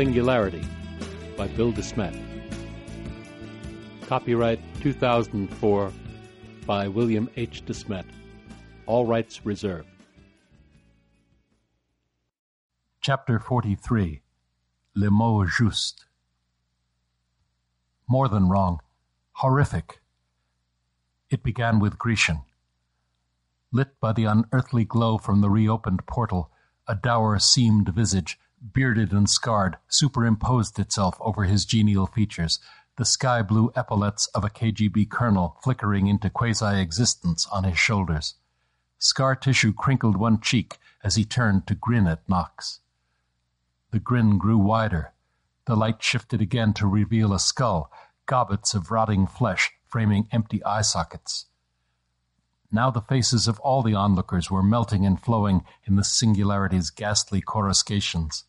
Singularity by Bill DeSmet. Copyright 2004 by William H. DeSmet. All rights reserved. Chapter 43 Le Mot Juste More than wrong. Horrific. It began with Grecian. Lit by the unearthly glow from the reopened portal, a dour seamed visage, bearded and scarred, superimposed itself over his genial features, the sky blue epaulets of a KGB colonel flickering into quasi existence on his shoulders. Scar tissue crinkled one cheek as he turned to grin at Knox. The grin grew wider. The light shifted again to reveal a skull, gobbets of rotting flesh framing empty eye sockets. Now the faces of all the onlookers were melting and flowing in the singularity's ghastly coruscations.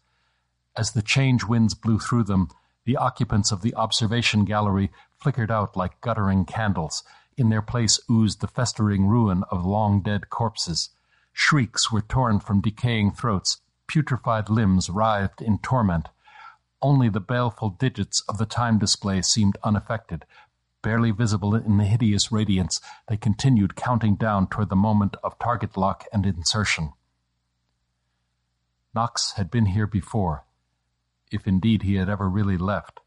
As the change winds blew through them, the occupants of the observation gallery flickered out like guttering candles. In their place oozed the festering ruin of long dead corpses. Shrieks were torn from decaying throats. Putrefied limbs writhed in torment. Only the baleful digits of the time display seemed unaffected. Barely visible in the hideous radiance, they continued counting down toward the moment of target lock and insertion. Knox had been here before, if indeed he had ever really left.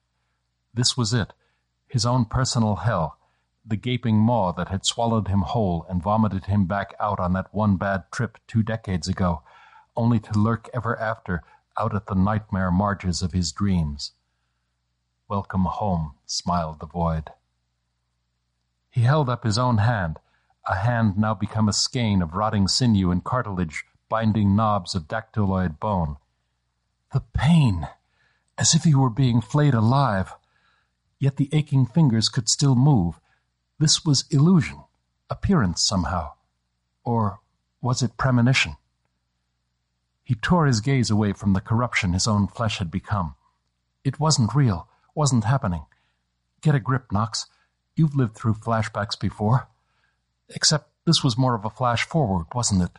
This was it, his own personal hell, the gaping maw that had swallowed him whole and vomited him back out on that one bad trip two decades ago, only to lurk ever after out at the nightmare marges of his dreams. Welcome home, smiled the void. He held up his own hand, a hand now become a skein of rotting sinew and cartilage binding knobs of dactyloid bone. The pain! As if he were being flayed alive. Yet the aching fingers could still move. This was illusion, appearance somehow. Or was it premonition? He tore his gaze away from the corruption his own flesh had become. It wasn't real, wasn't happening. Get a grip, Knox. You've lived through flashbacks before. Except this was more of a flash forward, wasn't it?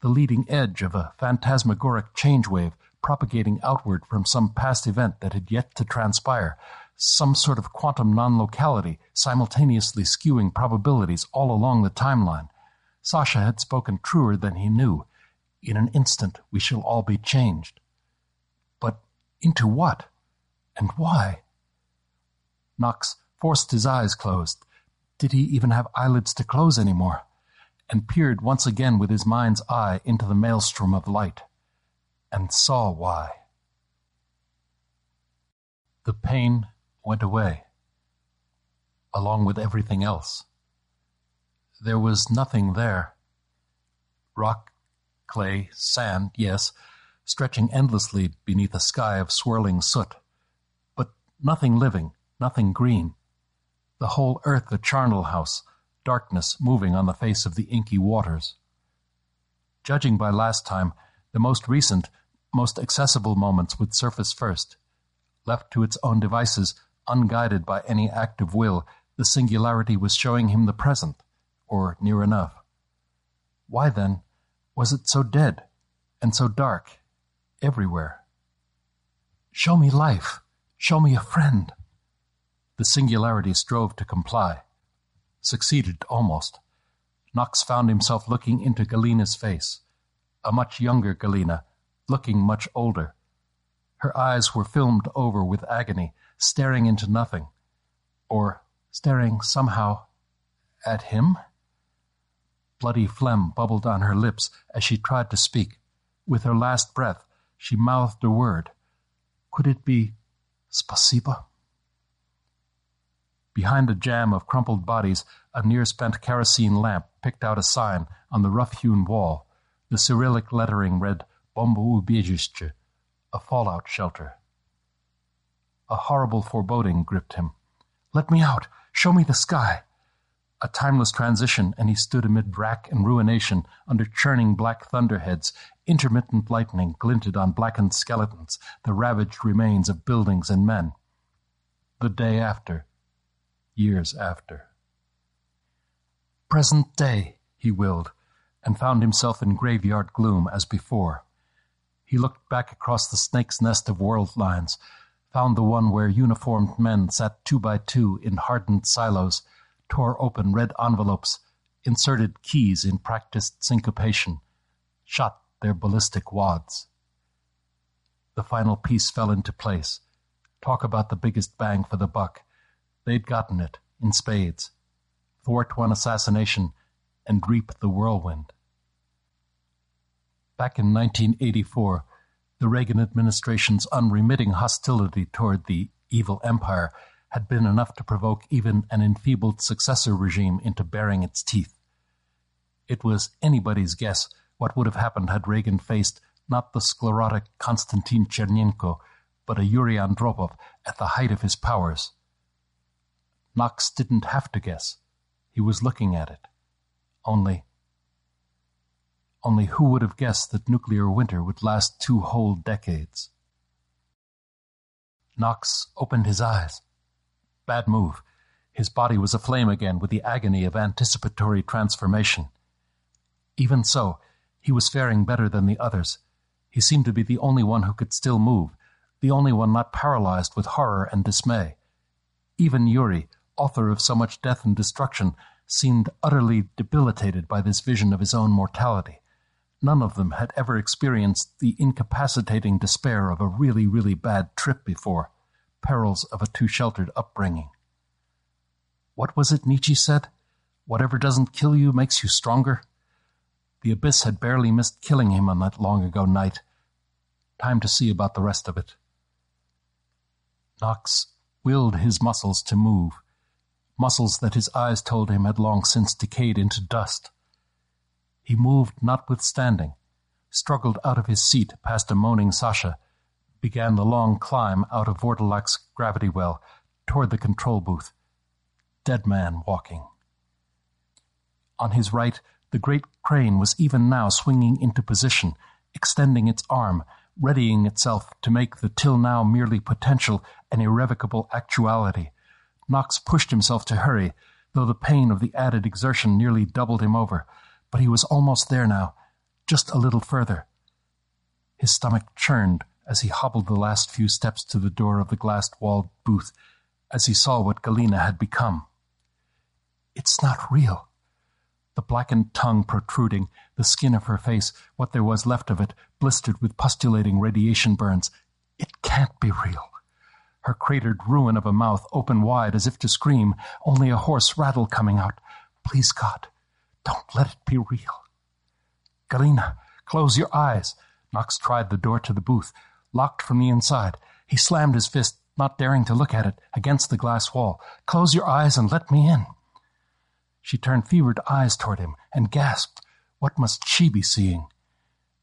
The leading edge of a phantasmagoric change wave propagating outward from some past event that had yet to transpire, some sort of quantum non-locality simultaneously skewing probabilities all along the timeline. Sasha had spoken truer than he knew. In an instant we shall all be changed. But into what? And why? Knox forced his eyes closed. Did he even have eyelids to close any more? And peered once again with his mind's eye into the maelstrom of light, and saw why. The pain went away, along with everything else. There was nothing there. Rock, clay, sand, yes, stretching endlessly beneath a sky of swirling soot. But nothing living, nothing green the whole earth a charnel house, darkness moving on the face of the inky waters. Judging by last time, the most recent, most accessible moments would surface first. Left to its own devices, unguided by any act of will, the singularity was showing him the present, or near enough. Why, then, was it so dead and so dark everywhere? Show me life. Show me a friend. The singularity strove to comply. Succeeded, almost. Knox found himself looking into Galina's face. A much younger Galina, looking much older. Her eyes were filmed over with agony, staring into nothing. Or staring somehow at him? Bloody phlegm bubbled on her lips as she tried to speak. With her last breath, she mouthed a word. Could it be Spasiba? Behind a jam of crumpled bodies, a near-spent kerosene lamp picked out a sign on the rough-hewn wall. The Cyrillic lettering read Bomboubezhishche, a fallout shelter. A horrible foreboding gripped him. Let me out! Show me the sky! A timeless transition, and he stood amid wrack and ruination under churning black thunderheads. Intermittent lightning glinted on blackened skeletons, the ravaged remains of buildings and men. The day after, years after. Present day, he willed, and found himself in graveyard gloom as before. He looked back across the snake's nest of world lines, found the one where uniformed men sat two by two in hardened silos, tore open red envelopes, inserted keys in practiced syncopation, shot their ballistic wads. The final piece fell into place. Talk about the biggest bang for the buck. They'd gotten it, in spades. Thwart one assassination and reap the whirlwind. Back in 1984, the Reagan administration's unremitting hostility toward the evil empire had been enough to provoke even an enfeebled successor regime into baring its teeth. It was anybody's guess what would have happened had Reagan faced not the sclerotic Konstantin Chernenko, but a Yuri Andropov at the height of his powers. Knox didn't have to guess. He was looking at it. Only, only who would have guessed that nuclear winter would last two whole decades? Knox opened his eyes. Bad move. His body was aflame again with the agony of anticipatory transformation. Even so, he was faring better than the others. He seemed to be the only one who could still move, the only one not paralyzed with horror and dismay. Even Yuri, author of so much death and destruction, seemed utterly debilitated by this vision of his own mortality. None of them had ever experienced the incapacitating despair of a really, really bad trip before, perils of a too sheltered upbringing. What was it Nietzsche said? Whatever doesn't kill you makes you stronger. The abyss had barely missed killing him on that long ago night. Time to see about the rest of it. Knox willed his muscles to move, muscles that his eyes told him had long since decayed into dust. He moved notwithstanding, struggled out of his seat past a moaning Sasha, began the long climb out of Vordelak's gravity well toward the control booth. Dead man walking. On his right, the great crane was even now swinging into position, extending its arm, readying itself to make the till now merely potential an irrevocable actuality. Knox pushed himself to hurry, though the pain of the added exertion nearly doubled him over. But he was almost there now, just a little further. His stomach churned as he hobbled the last few steps to the door of the glass-walled booth, as he saw what Galina had become. It's not real the blackened tongue protruding, the skin of her face, what there was left of it, blistered with pustulating radiation burns. It can't be real. Her cratered ruin of a mouth open wide as if to scream, only a hoarse rattle coming out. Please, God, don't let it be real. Galina, close your eyes. Knox tried the door to the booth, locked from the inside. He slammed his fist, not daring to look at it, against the glass wall. Close your eyes and let me in. She turned fevered eyes toward him and gasped. What must she be seeing?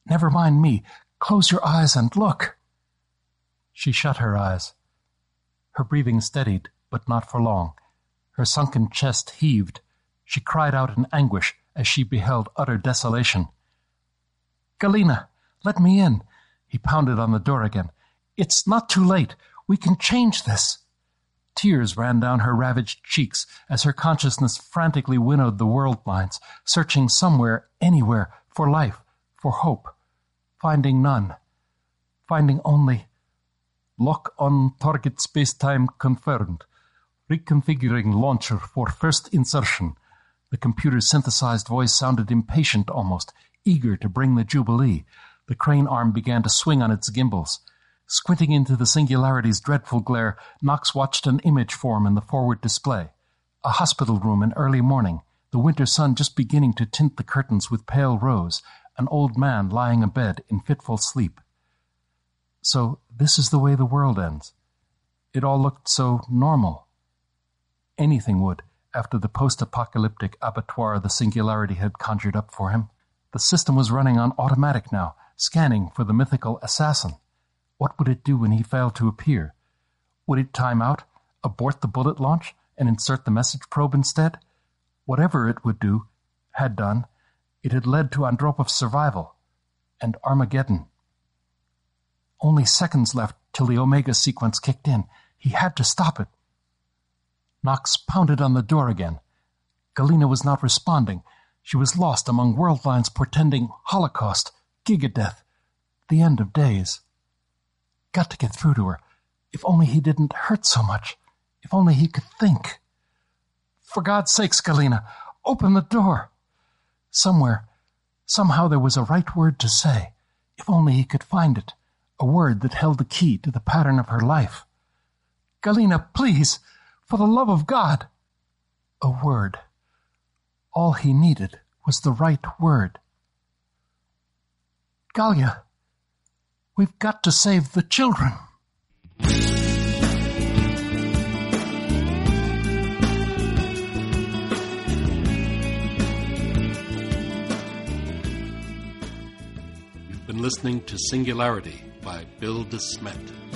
Never mind me. Close your eyes and look. She shut her eyes. Her breathing steadied, but not for long. Her sunken chest heaved. She cried out in anguish as she beheld utter desolation. Galina, let me in. He pounded on the door again. It's not too late. We can change this. Tears ran down her ravaged cheeks as her consciousness frantically winnowed the world lines, searching somewhere, anywhere, for life, for hope, finding none, finding only lock on target spacetime confirmed, reconfiguring launcher for first insertion. The computer's synthesized voice sounded impatient almost, eager to bring the jubilee. The crane arm began to swing on its gimbals. Squinting into the singularity's dreadful glare, Knox watched an image form in the forward display. A hospital room in early morning, the winter sun just beginning to tint the curtains with pale rose, an old man lying abed in fitful sleep. So this is the way the world ends. It all looked so normal. Anything would, after the post-apocalyptic abattoir the singularity had conjured up for him. The system was running on automatic now, scanning for the mythical assassin. What would it do when he failed to appear? Would it time out, abort the bullet launch, and insert the message probe instead? Whatever it would do, had done, it had led to Andropov's survival and Armageddon. Only seconds left till the Omega sequence kicked in. He had to stop it. Knox pounded on the door again. Galina was not responding. She was lost among world lines portending Holocaust, Gigadeath, the end of days. Got to get through to her. If only he didn't hurt so much. If only he could think. For God's sake, Galina, open the door. Somewhere, somehow there was a right word to say. If only he could find it. A word that held the key to the pattern of her life. Galina, please, for the love of God. A word. All he needed was the right word. Galia, we've got to save the children. You've been listening to Singularity by Bill DeSmet.